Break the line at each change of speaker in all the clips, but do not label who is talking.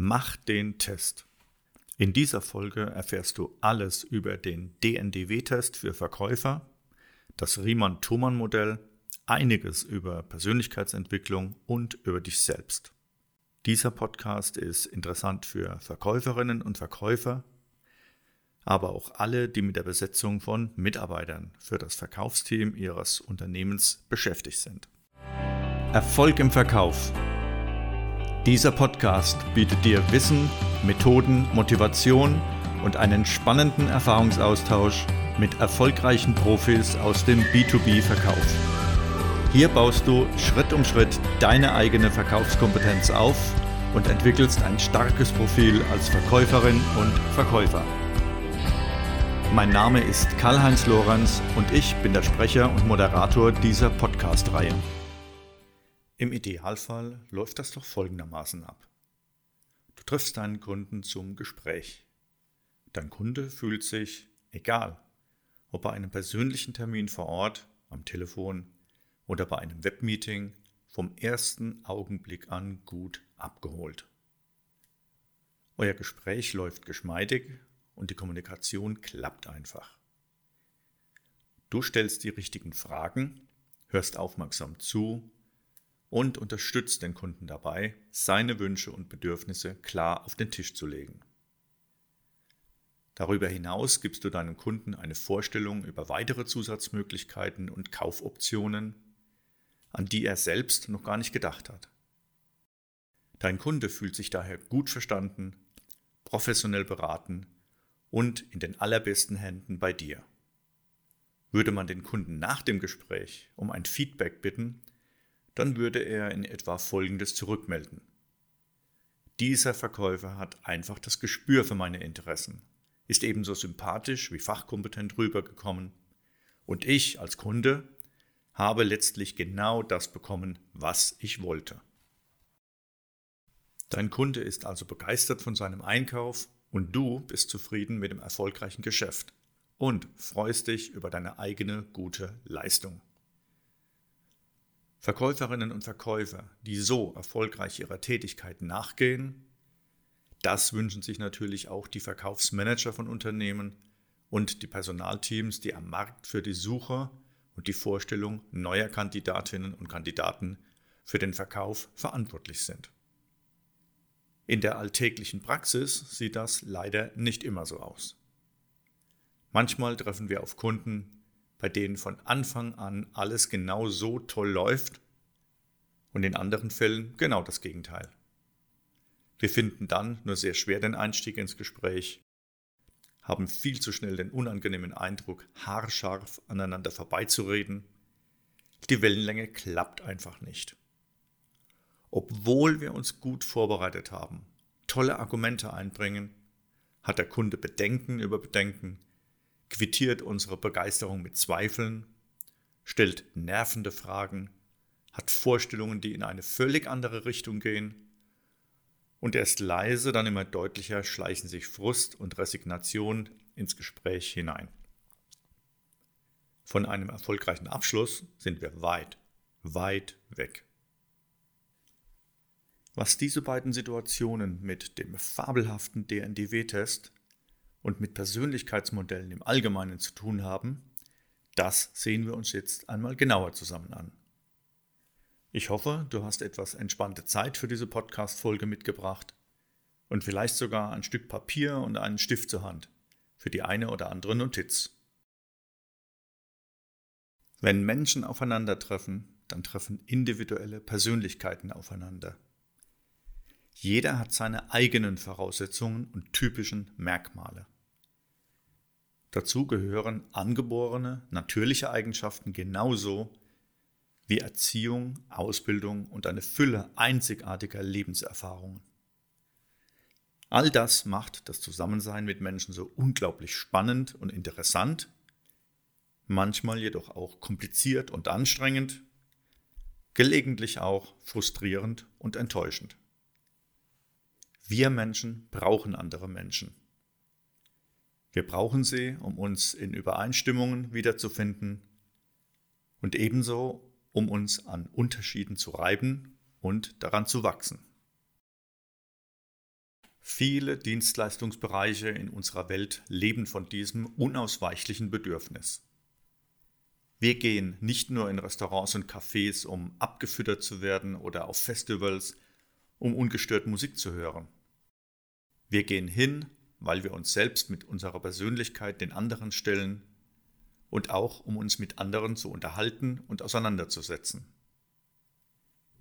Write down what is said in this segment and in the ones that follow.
Mach den Test. In dieser Folge erfährst du alles über den DNDW-Test für Verkäufer, das Riemann-Thomann-Modell, einiges über Persönlichkeitsentwicklung und über dich selbst. Dieser Podcast ist interessant für Verkäuferinnen und Verkäufer, aber auch alle, die mit der Besetzung von Mitarbeitern für das Verkaufsteam ihres Unternehmens beschäftigt sind. Erfolg im Verkauf dieser Podcast bietet dir Wissen, Methoden, Motivation und einen spannenden Erfahrungsaustausch mit erfolgreichen Profis aus dem B2B-Verkauf. Hier baust du Schritt um Schritt deine eigene Verkaufskompetenz auf und entwickelst ein starkes Profil als Verkäuferin und Verkäufer. Mein Name ist Karl-Heinz Lorenz und ich bin der Sprecher und Moderator dieser Podcast-Reihe. Im Idealfall läuft das doch folgendermaßen ab. Du triffst deinen Kunden zum Gespräch. Dein Kunde fühlt sich, egal, ob bei einem persönlichen Termin vor Ort, am Telefon oder bei einem Webmeeting, vom ersten Augenblick an gut abgeholt. Euer Gespräch läuft geschmeidig und die Kommunikation klappt einfach. Du stellst die richtigen Fragen, hörst aufmerksam zu und unterstützt den Kunden dabei, seine Wünsche und Bedürfnisse klar auf den Tisch zu legen. Darüber hinaus gibst du deinem Kunden eine Vorstellung über weitere Zusatzmöglichkeiten und Kaufoptionen, an die er selbst noch gar nicht gedacht hat. Dein Kunde fühlt sich daher gut verstanden, professionell beraten und in den allerbesten Händen bei dir. Würde man den Kunden nach dem Gespräch um ein Feedback bitten, dann würde er in etwa Folgendes zurückmelden. Dieser Verkäufer hat einfach das Gespür für meine Interessen, ist ebenso sympathisch wie fachkompetent rübergekommen und ich als Kunde habe letztlich genau das bekommen, was ich wollte. Dein Kunde ist also begeistert von seinem Einkauf und du bist zufrieden mit dem erfolgreichen Geschäft und freust dich über deine eigene gute Leistung. Verkäuferinnen und Verkäufer, die so erfolgreich ihrer Tätigkeit nachgehen, das wünschen sich natürlich auch die Verkaufsmanager von Unternehmen und die Personalteams, die am Markt für die Suche und die Vorstellung neuer Kandidatinnen und Kandidaten für den Verkauf verantwortlich sind. In der alltäglichen Praxis sieht das leider nicht immer so aus. Manchmal treffen wir auf Kunden, bei denen von Anfang an alles genau so toll läuft und in anderen Fällen genau das Gegenteil. Wir finden dann nur sehr schwer den Einstieg ins Gespräch, haben viel zu schnell den unangenehmen Eindruck, haarscharf aneinander vorbeizureden. Die Wellenlänge klappt einfach nicht. Obwohl wir uns gut vorbereitet haben, tolle Argumente einbringen, hat der Kunde Bedenken über Bedenken, quittiert unsere Begeisterung mit Zweifeln, stellt nervende Fragen, hat Vorstellungen, die in eine völlig andere Richtung gehen. Und erst leise, dann immer deutlicher schleichen sich Frust und Resignation ins Gespräch hinein. Von einem erfolgreichen Abschluss sind wir weit, weit weg. Was diese beiden Situationen mit dem fabelhaften DNDW-Test und mit Persönlichkeitsmodellen im Allgemeinen zu tun haben, das sehen wir uns jetzt einmal genauer zusammen an. Ich hoffe, du hast etwas entspannte Zeit für diese Podcast-Folge mitgebracht und vielleicht sogar ein Stück Papier und einen Stift zur Hand für die eine oder andere Notiz. Wenn Menschen aufeinandertreffen, dann treffen individuelle Persönlichkeiten aufeinander. Jeder hat seine eigenen Voraussetzungen und typischen Merkmale. Dazu gehören angeborene, natürliche Eigenschaften genauso wie Erziehung, Ausbildung und eine Fülle einzigartiger Lebenserfahrungen. All das macht das Zusammensein mit Menschen so unglaublich spannend und interessant, manchmal jedoch auch kompliziert und anstrengend, gelegentlich auch frustrierend und enttäuschend. Wir Menschen brauchen andere Menschen. Wir brauchen sie, um uns in Übereinstimmungen wiederzufinden und ebenso, um uns an Unterschieden zu reiben und daran zu wachsen. Viele Dienstleistungsbereiche in unserer Welt leben von diesem unausweichlichen Bedürfnis. Wir gehen nicht nur in Restaurants und Cafés, um abgefüttert zu werden oder auf Festivals, um ungestört Musik zu hören. Wir gehen hin, weil wir uns selbst mit unserer Persönlichkeit den anderen stellen und auch um uns mit anderen zu unterhalten und auseinanderzusetzen.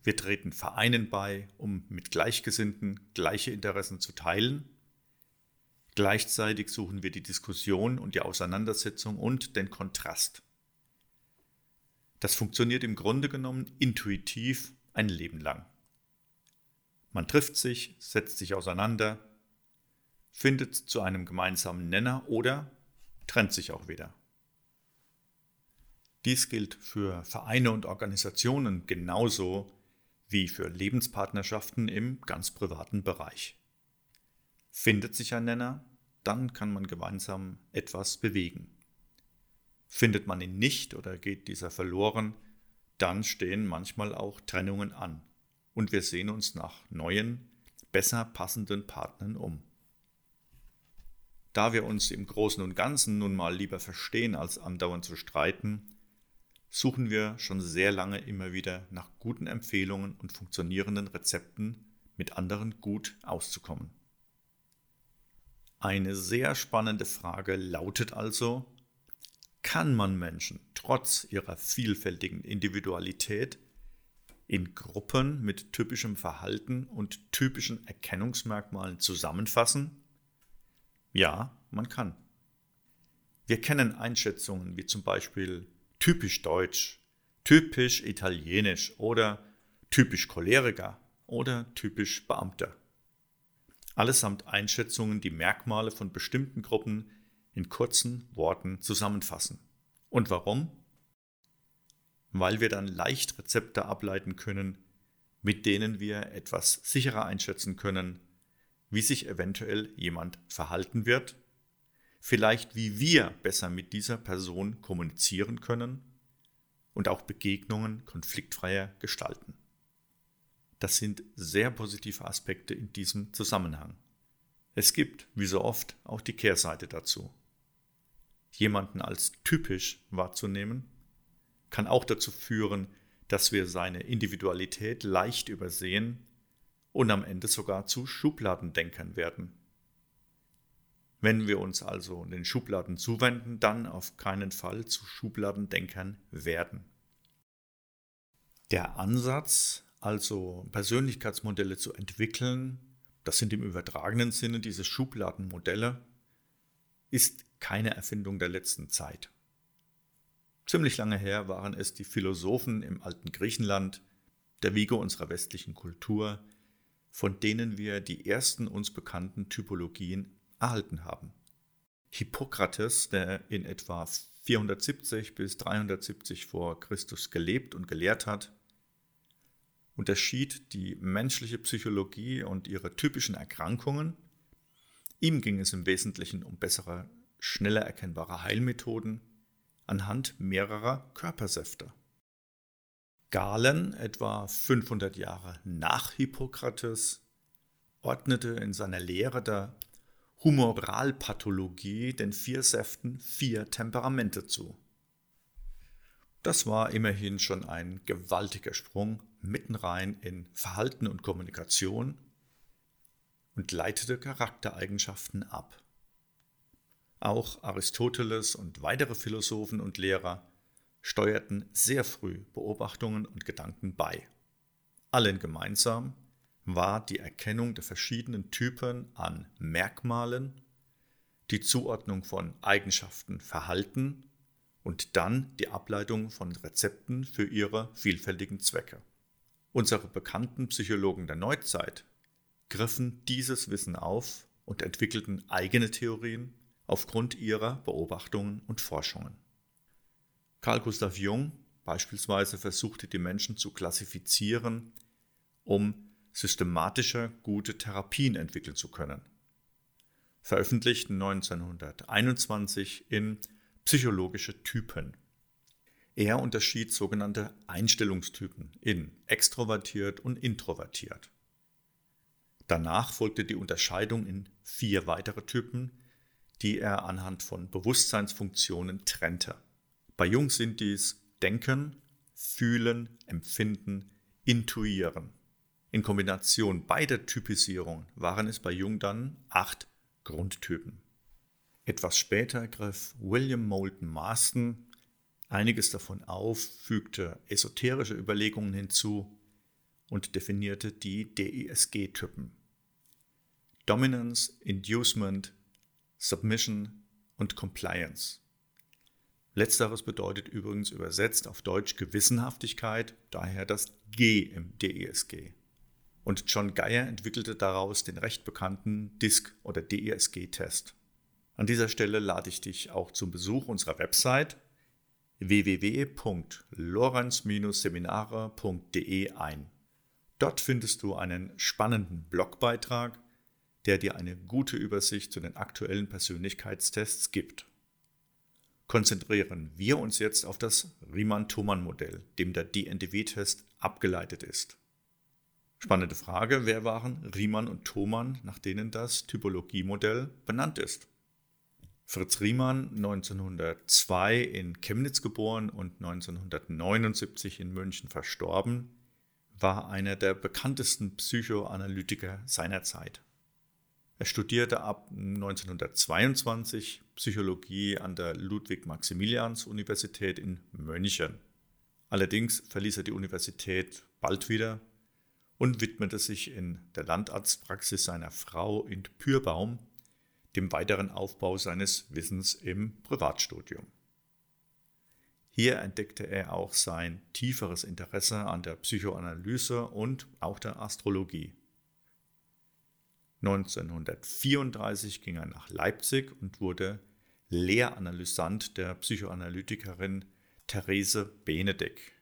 Wir treten Vereinen bei, um mit Gleichgesinnten gleiche Interessen zu teilen. Gleichzeitig suchen wir die Diskussion und die Auseinandersetzung und den Kontrast. Das funktioniert im Grunde genommen intuitiv ein Leben lang. Man trifft sich, setzt sich auseinander, findet zu einem gemeinsamen Nenner oder trennt sich auch wieder. Dies gilt für Vereine und Organisationen genauso wie für Lebenspartnerschaften im ganz privaten Bereich. Findet sich ein Nenner, dann kann man gemeinsam etwas bewegen. Findet man ihn nicht oder geht dieser verloren, dann stehen manchmal auch Trennungen an und wir sehen uns nach neuen, besser passenden Partnern um. Da wir uns im Großen und Ganzen nun mal lieber verstehen, als andauernd zu streiten, suchen wir schon sehr lange immer wieder nach guten Empfehlungen und funktionierenden Rezepten, mit anderen gut auszukommen. Eine sehr spannende Frage lautet also, kann man Menschen trotz ihrer vielfältigen Individualität in Gruppen mit typischem Verhalten und typischen Erkennungsmerkmalen zusammenfassen? Ja, man kann. Wir kennen Einschätzungen wie zum Beispiel typisch deutsch, typisch italienisch oder typisch Choleriker oder typisch Beamter. Allesamt Einschätzungen, die Merkmale von bestimmten Gruppen in kurzen Worten zusammenfassen. Und warum? Weil wir dann leicht Rezepte ableiten können, mit denen wir etwas sicherer einschätzen können, wie sich eventuell jemand verhalten wird vielleicht wie wir besser mit dieser Person kommunizieren können und auch Begegnungen konfliktfreier gestalten. Das sind sehr positive Aspekte in diesem Zusammenhang. Es gibt, wie so oft, auch die Kehrseite dazu. Jemanden als typisch wahrzunehmen, kann auch dazu führen, dass wir seine Individualität leicht übersehen und am Ende sogar zu Schubladendenkern werden. Wenn wir uns also den Schubladen zuwenden, dann auf keinen Fall zu Schubladendenkern werden. Der Ansatz, also Persönlichkeitsmodelle zu entwickeln, das sind im übertragenen Sinne diese Schubladenmodelle, ist keine Erfindung der letzten Zeit. Ziemlich lange her waren es die Philosophen im alten Griechenland, der Wiege unserer westlichen Kultur, von denen wir die ersten uns bekannten Typologien erhalten haben. Hippokrates, der in etwa 470 bis 370 vor Christus gelebt und gelehrt hat, unterschied die menschliche Psychologie und ihre typischen Erkrankungen. Ihm ging es im Wesentlichen um bessere, schneller erkennbare Heilmethoden anhand mehrerer Körpersäfte. Galen, etwa 500 Jahre nach Hippokrates, ordnete in seiner Lehre der Humoralpathologie den vier Säften vier Temperamente zu. Das war immerhin schon ein gewaltiger Sprung mitten rein in Verhalten und Kommunikation und leitete Charaktereigenschaften ab. Auch Aristoteles und weitere Philosophen und Lehrer steuerten sehr früh Beobachtungen und Gedanken bei. Allen gemeinsam war die Erkennung der verschiedenen Typen an Merkmalen, die Zuordnung von Eigenschaften, Verhalten und dann die Ableitung von Rezepten für ihre vielfältigen Zwecke. Unsere bekannten Psychologen der Neuzeit griffen dieses Wissen auf und entwickelten eigene Theorien aufgrund ihrer Beobachtungen und Forschungen. Carl Gustav Jung beispielsweise versuchte die Menschen zu klassifizieren, um systematischer gute Therapien entwickeln zu können. Veröffentlicht 1921 in Psychologische Typen. Er unterschied sogenannte Einstellungstypen in extrovertiert und introvertiert. Danach folgte die Unterscheidung in vier weitere Typen, die er anhand von Bewusstseinsfunktionen trennte. Bei Jung sind dies Denken, Fühlen, Empfinden, Intuieren. In Kombination beider Typisierungen waren es bei Jung dann acht Grundtypen. Etwas später griff William Moulton Marston einiges davon auf, fügte esoterische Überlegungen hinzu und definierte die DESG-Typen. Dominance, Inducement, Submission und Compliance. Letzteres bedeutet übrigens übersetzt auf Deutsch Gewissenhaftigkeit, daher das G im DESG. Und John Geyer entwickelte daraus den recht bekannten DISC oder DESG-Test. An dieser Stelle lade ich dich auch zum Besuch unserer Website www.lorenz-seminare.de ein. Dort findest du einen spannenden Blogbeitrag, der dir eine gute Übersicht zu den aktuellen Persönlichkeitstests gibt. Konzentrieren wir uns jetzt auf das Riemann-Thomann-Modell, dem der DNDW-Test abgeleitet ist. Spannende Frage, wer waren Riemann und Thomann, nach denen das Typologiemodell benannt ist? Fritz Riemann, 1902 in Chemnitz geboren und 1979 in München verstorben, war einer der bekanntesten Psychoanalytiker seiner Zeit. Er studierte ab 1922 Psychologie an der Ludwig-Maximilians-Universität in München. Allerdings verließ er die Universität bald wieder und widmete sich in der Landarztpraxis seiner Frau in Pürbaum dem weiteren Aufbau seines Wissens im Privatstudium. Hier entdeckte er auch sein tieferes Interesse an der Psychoanalyse und auch der Astrologie. 1934 ging er nach Leipzig und wurde Lehranalysant der Psychoanalytikerin Therese Benedek.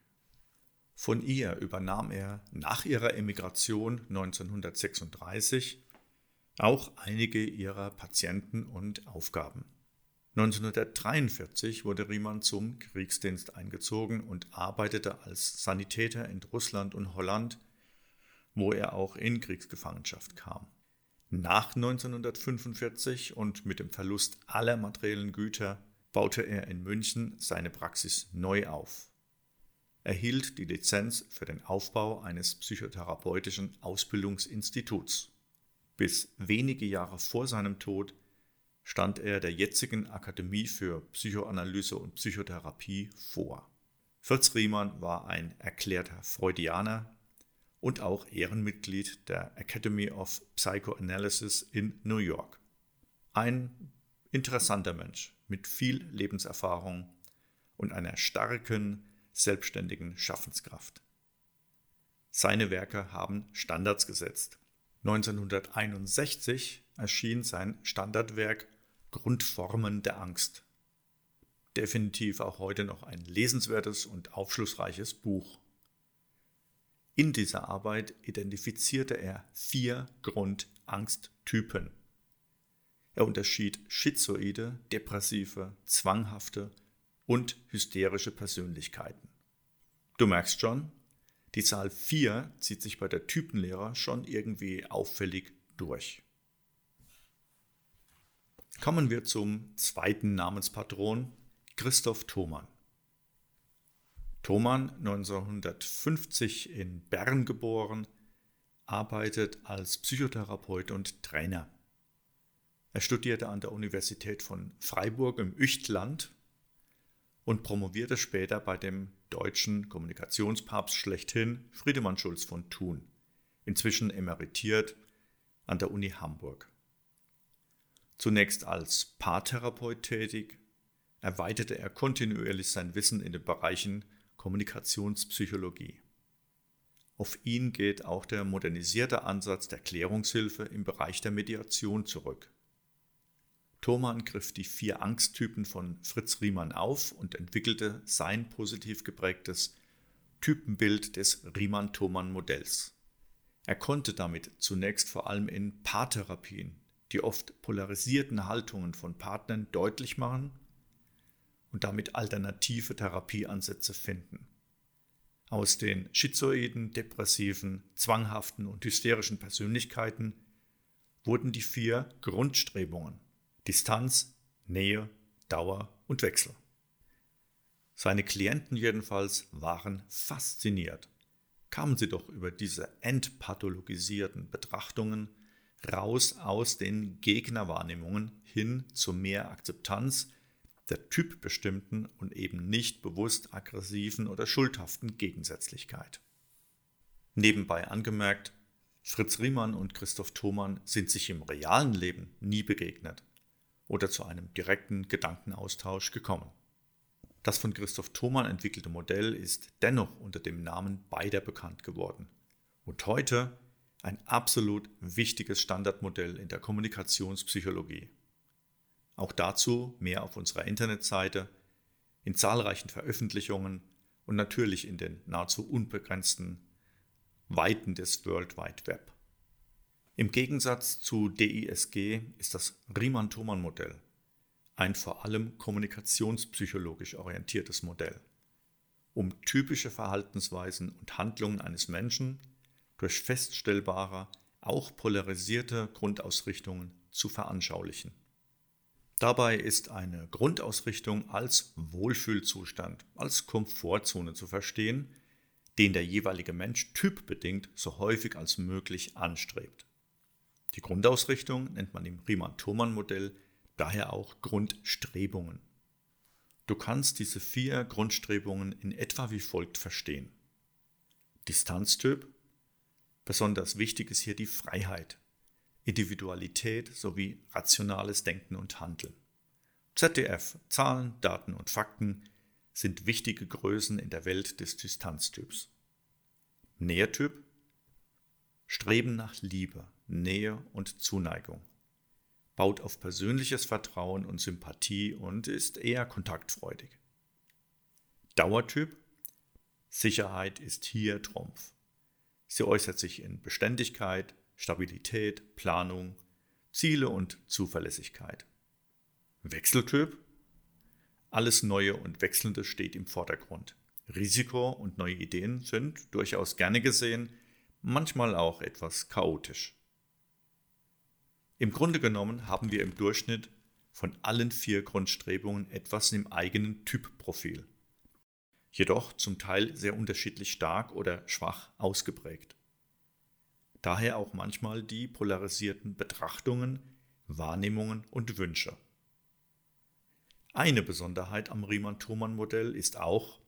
Von ihr übernahm er nach ihrer Emigration 1936 auch einige ihrer Patienten und Aufgaben. 1943 wurde Riemann zum Kriegsdienst eingezogen und arbeitete als Sanitäter in Russland und Holland, wo er auch in Kriegsgefangenschaft kam. Nach 1945 und mit dem Verlust aller materiellen Güter baute er in München seine Praxis neu auf. Er hielt die Lizenz für den Aufbau eines psychotherapeutischen Ausbildungsinstituts. Bis wenige Jahre vor seinem Tod stand er der jetzigen Akademie für Psychoanalyse und Psychotherapie vor. Fritz Riemann war ein erklärter Freudianer und auch Ehrenmitglied der Academy of Psychoanalysis in New York. Ein interessanter Mensch mit viel Lebenserfahrung und einer starken, selbstständigen Schaffenskraft. Seine Werke haben Standards gesetzt 1961 erschien sein Standardwerk Grundformen der Angst. Definitiv auch heute noch ein lesenswertes und aufschlussreiches Buch. In dieser Arbeit identifizierte er vier Grundangsttypen. Er unterschied schizoide, depressive, zwanghafte und hysterische Persönlichkeiten. Du merkst schon, die Zahl 4 zieht sich bei der Typenlehre schon irgendwie auffällig durch. Kommen wir zum zweiten Namenspatron, Christoph Thomann. Thomann, 1950 in Bern geboren, arbeitet als Psychotherapeut und Trainer. Er studierte an der Universität von Freiburg im Üchtland und promovierte später bei dem deutschen Kommunikationspapst schlechthin Friedemann Schulz von Thun, inzwischen emeritiert an der Uni Hamburg. Zunächst als Paartherapeut tätig, erweiterte er kontinuierlich sein Wissen in den Bereichen Kommunikationspsychologie. Auf ihn geht auch der modernisierte Ansatz der Klärungshilfe im Bereich der Mediation zurück. Thomann griff die vier Angsttypen von Fritz Riemann auf und entwickelte sein positiv geprägtes Typenbild des Riemann-Thomann-Modells. Er konnte damit zunächst vor allem in Paartherapien die oft polarisierten Haltungen von Partnern deutlich machen und damit alternative Therapieansätze finden. Aus den schizoiden, depressiven, zwanghaften und hysterischen Persönlichkeiten wurden die vier Grundstrebungen Distanz, Nähe, Dauer und Wechsel. Seine Klienten jedenfalls waren fasziniert. Kamen sie doch über diese entpathologisierten Betrachtungen raus aus den Gegnerwahrnehmungen hin zu mehr Akzeptanz der typbestimmten und eben nicht bewusst aggressiven oder schuldhaften Gegensätzlichkeit. Nebenbei angemerkt, Fritz Riemann und Christoph Thomann sind sich im realen Leben nie begegnet oder zu einem direkten Gedankenaustausch gekommen. Das von Christoph Thomann entwickelte Modell ist dennoch unter dem Namen beider bekannt geworden und heute ein absolut wichtiges Standardmodell in der Kommunikationspsychologie. Auch dazu mehr auf unserer Internetseite, in zahlreichen Veröffentlichungen und natürlich in den nahezu unbegrenzten Weiten des World Wide Web. Im Gegensatz zu DISG ist das Riemann-Thomann-Modell ein vor allem kommunikationspsychologisch orientiertes Modell, um typische Verhaltensweisen und Handlungen eines Menschen durch feststellbare, auch polarisierte Grundausrichtungen zu veranschaulichen. Dabei ist eine Grundausrichtung als Wohlfühlzustand, als Komfortzone zu verstehen, den der jeweilige Mensch typbedingt so häufig als möglich anstrebt. Die Grundausrichtung nennt man im Riemann-Thomann-Modell daher auch Grundstrebungen. Du kannst diese vier Grundstrebungen in etwa wie folgt verstehen. Distanztyp. Besonders wichtig ist hier die Freiheit, Individualität sowie rationales Denken und Handeln. ZDF, Zahlen, Daten und Fakten sind wichtige Größen in der Welt des Distanztyps. Nähertyp Streben nach Liebe, Nähe und Zuneigung. Baut auf persönliches Vertrauen und Sympathie und ist eher kontaktfreudig. Dauertyp Sicherheit ist hier Trumpf. Sie äußert sich in Beständigkeit, Stabilität, Planung, Ziele und Zuverlässigkeit. Wechseltyp. Alles Neue und Wechselnde steht im Vordergrund. Risiko und neue Ideen sind durchaus gerne gesehen, manchmal auch etwas chaotisch. Im Grunde genommen haben wir im Durchschnitt von allen vier Grundstrebungen etwas im eigenen Typprofil. Jedoch zum Teil sehr unterschiedlich stark oder schwach ausgeprägt. Daher auch manchmal die polarisierten Betrachtungen, Wahrnehmungen und Wünsche. Eine Besonderheit am Riemann-Thomann-Modell ist auch,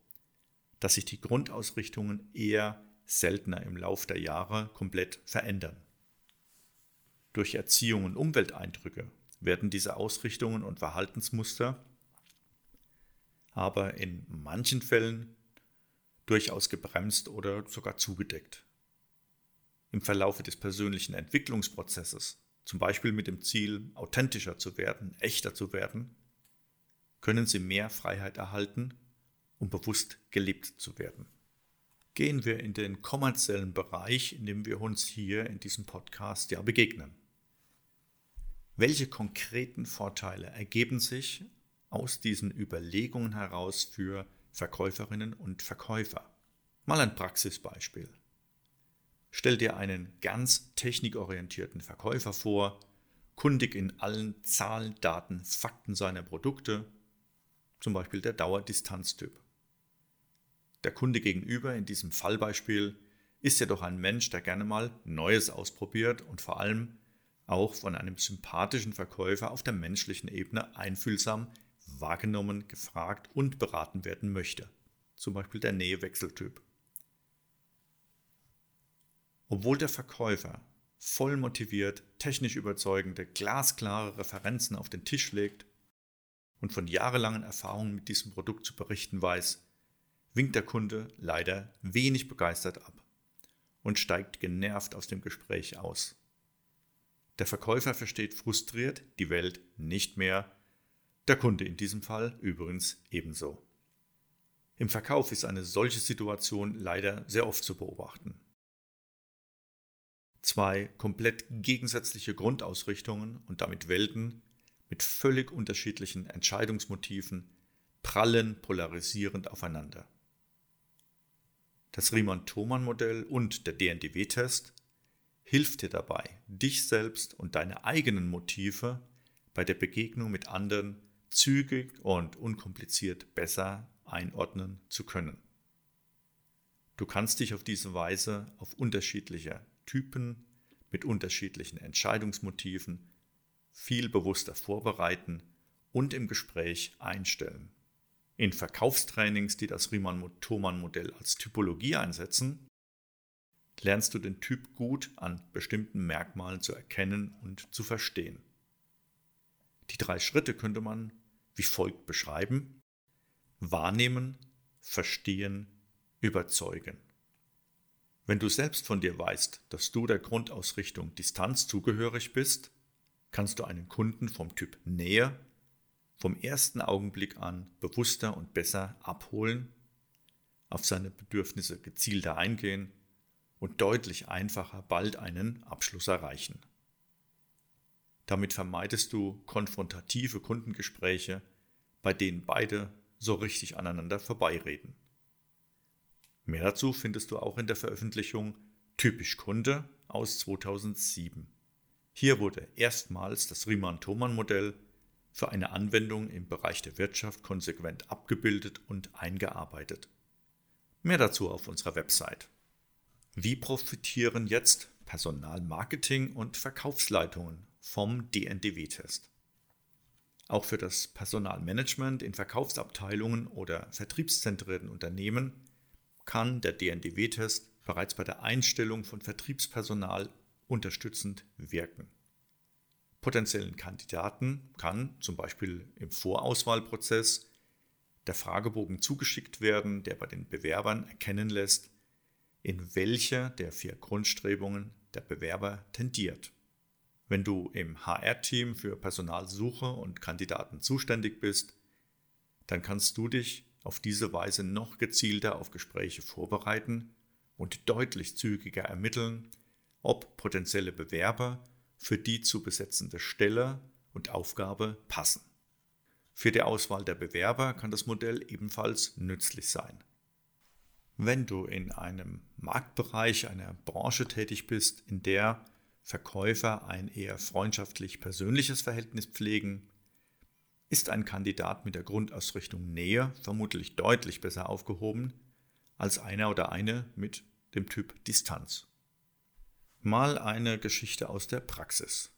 dass sich die Grundausrichtungen eher seltener im Lauf der Jahre komplett verändern. Durch Erziehung und Umwelteindrücke werden diese Ausrichtungen und Verhaltensmuster aber in manchen Fällen durchaus gebremst oder sogar zugedeckt im Verlaufe des persönlichen Entwicklungsprozesses, zum Beispiel mit dem Ziel, authentischer zu werden, echter zu werden, können Sie mehr Freiheit erhalten, um bewusst gelebt zu werden. Gehen wir in den kommerziellen Bereich, in dem wir uns hier in diesem Podcast ja begegnen. Welche konkreten Vorteile ergeben sich aus diesen Überlegungen heraus für Verkäuferinnen und Verkäufer? Mal ein Praxisbeispiel. Stell dir einen ganz technikorientierten Verkäufer vor, kundig in allen Zahlen, Daten, Fakten seiner Produkte, zum Beispiel der Dauerdistanztyp. Der Kunde gegenüber in diesem Fallbeispiel ist jedoch ein Mensch, der gerne mal Neues ausprobiert und vor allem auch von einem sympathischen Verkäufer auf der menschlichen Ebene einfühlsam wahrgenommen, gefragt und beraten werden möchte. Zum Beispiel der Nähewechseltyp. Obwohl der Verkäufer voll motiviert, technisch überzeugende, glasklare Referenzen auf den Tisch legt und von jahrelangen Erfahrungen mit diesem Produkt zu berichten weiß, winkt der Kunde leider wenig begeistert ab und steigt genervt aus dem Gespräch aus. Der Verkäufer versteht frustriert die Welt nicht mehr, der Kunde in diesem Fall übrigens ebenso. Im Verkauf ist eine solche Situation leider sehr oft zu beobachten zwei komplett gegensätzliche Grundausrichtungen und damit Welten mit völlig unterschiedlichen Entscheidungsmotiven prallen polarisierend aufeinander. Das Riemann-Thomann-Modell und der DNDW-Test hilft dir dabei, dich selbst und deine eigenen Motive bei der Begegnung mit anderen zügig und unkompliziert besser einordnen zu können. Du kannst dich auf diese Weise auf unterschiedliche Typen mit unterschiedlichen Entscheidungsmotiven viel bewusster vorbereiten und im Gespräch einstellen. In Verkaufstrainings, die das Riemann-Thomann-Modell als Typologie einsetzen, lernst du den Typ gut an bestimmten Merkmalen zu erkennen und zu verstehen. Die drei Schritte könnte man wie folgt beschreiben. Wahrnehmen, verstehen, überzeugen. Wenn du selbst von dir weißt, dass du der Grundausrichtung Distanz zugehörig bist, kannst du einen Kunden vom Typ Nähe vom ersten Augenblick an bewusster und besser abholen, auf seine Bedürfnisse gezielter eingehen und deutlich einfacher bald einen Abschluss erreichen. Damit vermeidest du konfrontative Kundengespräche, bei denen beide so richtig aneinander vorbeireden. Mehr dazu findest du auch in der Veröffentlichung Typisch Kunde aus 2007. Hier wurde erstmals das Riemann-Thomann-Modell für eine Anwendung im Bereich der Wirtschaft konsequent abgebildet und eingearbeitet. Mehr dazu auf unserer Website. Wie profitieren jetzt Personalmarketing und Verkaufsleitungen vom DNDW-Test? Auch für das Personalmanagement in Verkaufsabteilungen oder vertriebszentrierten Unternehmen kann der DNDW-Test bereits bei der Einstellung von Vertriebspersonal unterstützend wirken. Potenziellen Kandidaten kann zum Beispiel im Vorauswahlprozess der Fragebogen zugeschickt werden, der bei den Bewerbern erkennen lässt, in welcher der vier Grundstrebungen der Bewerber tendiert. Wenn du im HR-Team für Personalsuche und Kandidaten zuständig bist, dann kannst du dich auf diese Weise noch gezielter auf Gespräche vorbereiten und deutlich zügiger ermitteln, ob potenzielle Bewerber für die zu besetzende Stelle und Aufgabe passen. Für die Auswahl der Bewerber kann das Modell ebenfalls nützlich sein. Wenn du in einem Marktbereich, einer Branche tätig bist, in der Verkäufer ein eher freundschaftlich persönliches Verhältnis pflegen, ist ein Kandidat mit der Grundausrichtung Nähe vermutlich deutlich besser aufgehoben als einer oder eine mit dem Typ Distanz. Mal eine Geschichte aus der Praxis.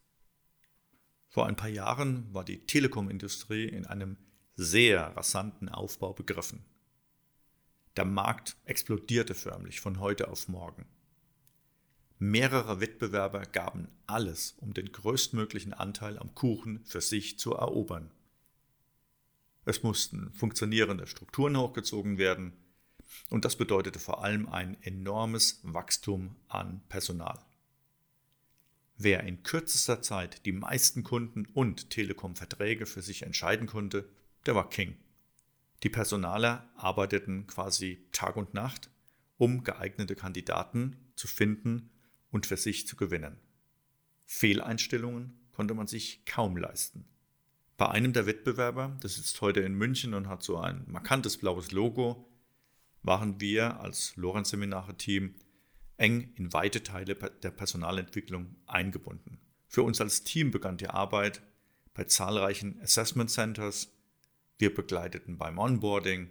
Vor ein paar Jahren war die Telekomindustrie in einem sehr rasanten Aufbau begriffen. Der Markt explodierte förmlich von heute auf morgen. Mehrere Wettbewerber gaben alles, um den größtmöglichen Anteil am Kuchen für sich zu erobern. Es mussten funktionierende Strukturen hochgezogen werden und das bedeutete vor allem ein enormes Wachstum an Personal. Wer in kürzester Zeit die meisten Kunden und Telekom-Verträge für sich entscheiden konnte, der war King. Die Personaler arbeiteten quasi Tag und Nacht, um geeignete Kandidaten zu finden und für sich zu gewinnen. Fehleinstellungen konnte man sich kaum leisten. Bei einem der Wettbewerber, das sitzt heute in München und hat so ein markantes blaues Logo, waren wir als Lorenz-Seminare-Team eng in weite Teile der Personalentwicklung eingebunden. Für uns als Team begann die Arbeit bei zahlreichen Assessment Centers. Wir begleiteten beim Onboarding,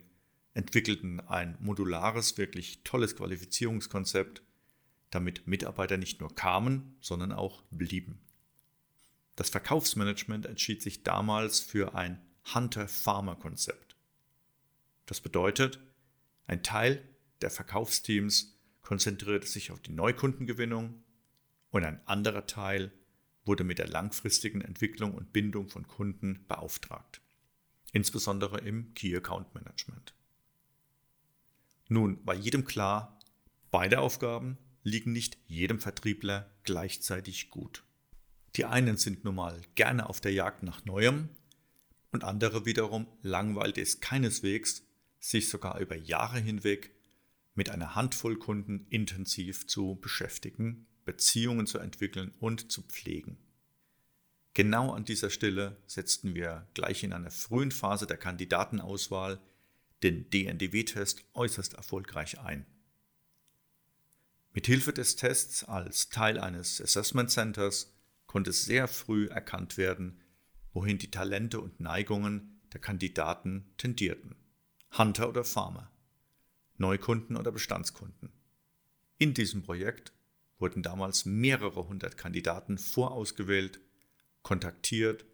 entwickelten ein modulares, wirklich tolles Qualifizierungskonzept, damit Mitarbeiter nicht nur kamen, sondern auch blieben. Das Verkaufsmanagement entschied sich damals für ein Hunter-Farmer-Konzept. Das bedeutet, ein Teil der Verkaufsteams konzentrierte sich auf die Neukundengewinnung und ein anderer Teil wurde mit der langfristigen Entwicklung und Bindung von Kunden beauftragt, insbesondere im Key Account Management. Nun war jedem klar, beide Aufgaben liegen nicht jedem Vertriebler gleichzeitig gut. Die einen sind nun mal gerne auf der Jagd nach Neuem und andere wiederum langweilt es keineswegs, sich sogar über Jahre hinweg mit einer Handvoll Kunden intensiv zu beschäftigen, Beziehungen zu entwickeln und zu pflegen. Genau an dieser Stelle setzten wir gleich in einer frühen Phase der Kandidatenauswahl den DNDW-Test äußerst erfolgreich ein. Mithilfe des Tests als Teil eines Assessment Centers konnte sehr früh erkannt werden, wohin die Talente und Neigungen der Kandidaten tendierten. Hunter oder Farmer, Neukunden oder Bestandskunden. In diesem Projekt wurden damals mehrere hundert Kandidaten vorausgewählt, kontaktiert,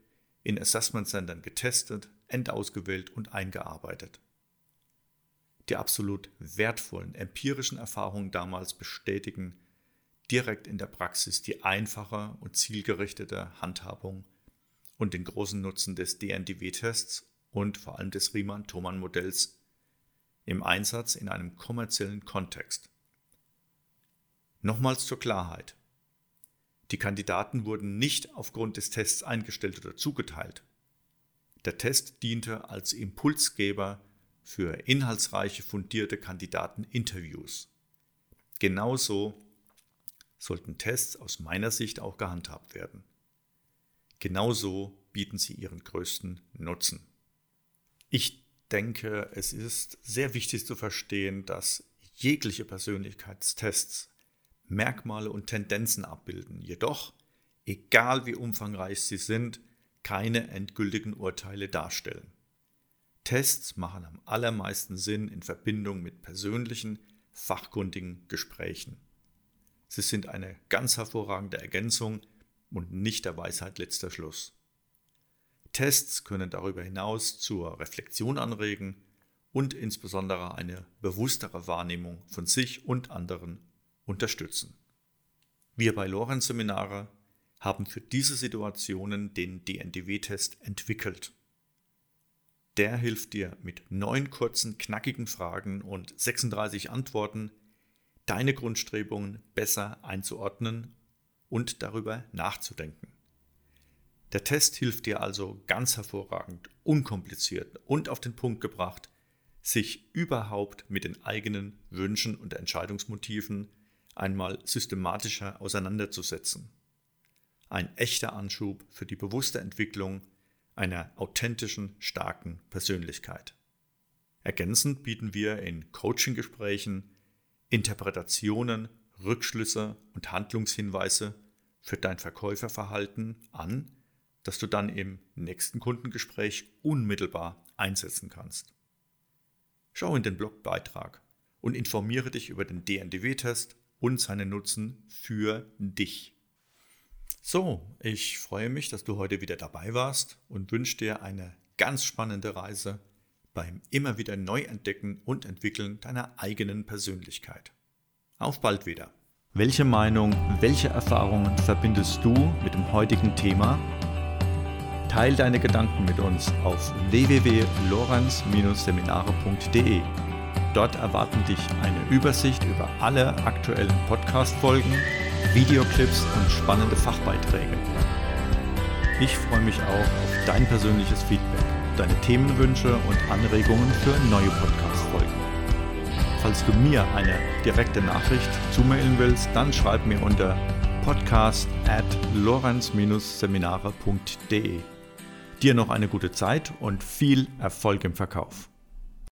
in Assessment Centern getestet, endausgewählt und eingearbeitet. Die absolut wertvollen empirischen Erfahrungen damals bestätigen direkt in der Praxis die einfache und zielgerichtete Handhabung und den großen Nutzen des DNDW-Tests und vor allem des Riemann-Thomann-Modells im Einsatz in einem kommerziellen Kontext. Nochmals zur Klarheit. Die Kandidaten wurden nicht aufgrund des Tests eingestellt oder zugeteilt. Der Test diente als Impulsgeber für inhaltsreiche, fundierte Kandidateninterviews. Genauso sollten Tests aus meiner Sicht auch gehandhabt werden. Genauso bieten sie ihren größten Nutzen. Ich denke, es ist sehr wichtig zu verstehen, dass jegliche Persönlichkeitstests Merkmale und Tendenzen abbilden, jedoch, egal wie umfangreich sie sind, keine endgültigen Urteile darstellen. Tests machen am allermeisten Sinn in Verbindung mit persönlichen, fachkundigen Gesprächen. Sie sind eine ganz hervorragende Ergänzung und nicht der Weisheit letzter Schluss. Tests können darüber hinaus zur Reflexion anregen und insbesondere eine bewusstere Wahrnehmung von sich und anderen unterstützen. Wir bei Lorenz Seminare haben für diese Situationen den DNDW-Test entwickelt. Der hilft dir mit neun kurzen, knackigen Fragen und 36 Antworten, deine Grundstrebungen besser einzuordnen und darüber nachzudenken. Der Test hilft dir also ganz hervorragend, unkompliziert und auf den Punkt gebracht, sich überhaupt mit den eigenen Wünschen und Entscheidungsmotiven einmal systematischer auseinanderzusetzen. Ein echter Anschub für die bewusste Entwicklung einer authentischen, starken Persönlichkeit. Ergänzend bieten wir in Coaching-Gesprächen Interpretationen, Rückschlüsse und Handlungshinweise für dein Verkäuferverhalten an, das du dann im nächsten Kundengespräch unmittelbar einsetzen kannst. Schau in den Blogbeitrag und informiere dich über den DNDW-Test und seinen Nutzen für dich. So, ich freue mich, dass du heute wieder dabei warst und wünsche dir eine ganz spannende Reise beim immer wieder Neuentdecken und Entwickeln deiner eigenen Persönlichkeit. Auf bald wieder. Welche Meinung, welche Erfahrungen verbindest du mit dem heutigen Thema? Teil deine Gedanken mit uns auf www.lorenz-seminare.de. Dort erwarten dich eine Übersicht über alle aktuellen Podcast-Folgen, Videoclips und spannende Fachbeiträge. Ich freue mich auch auf dein persönliches Feedback, deine Themenwünsche und Anregungen für neue Podcast-Folgen. Falls du mir eine direkte Nachricht zumailen willst, dann schreib mir unter podcast at lorenz-seminare.de. Dir noch eine gute Zeit und viel Erfolg im Verkauf.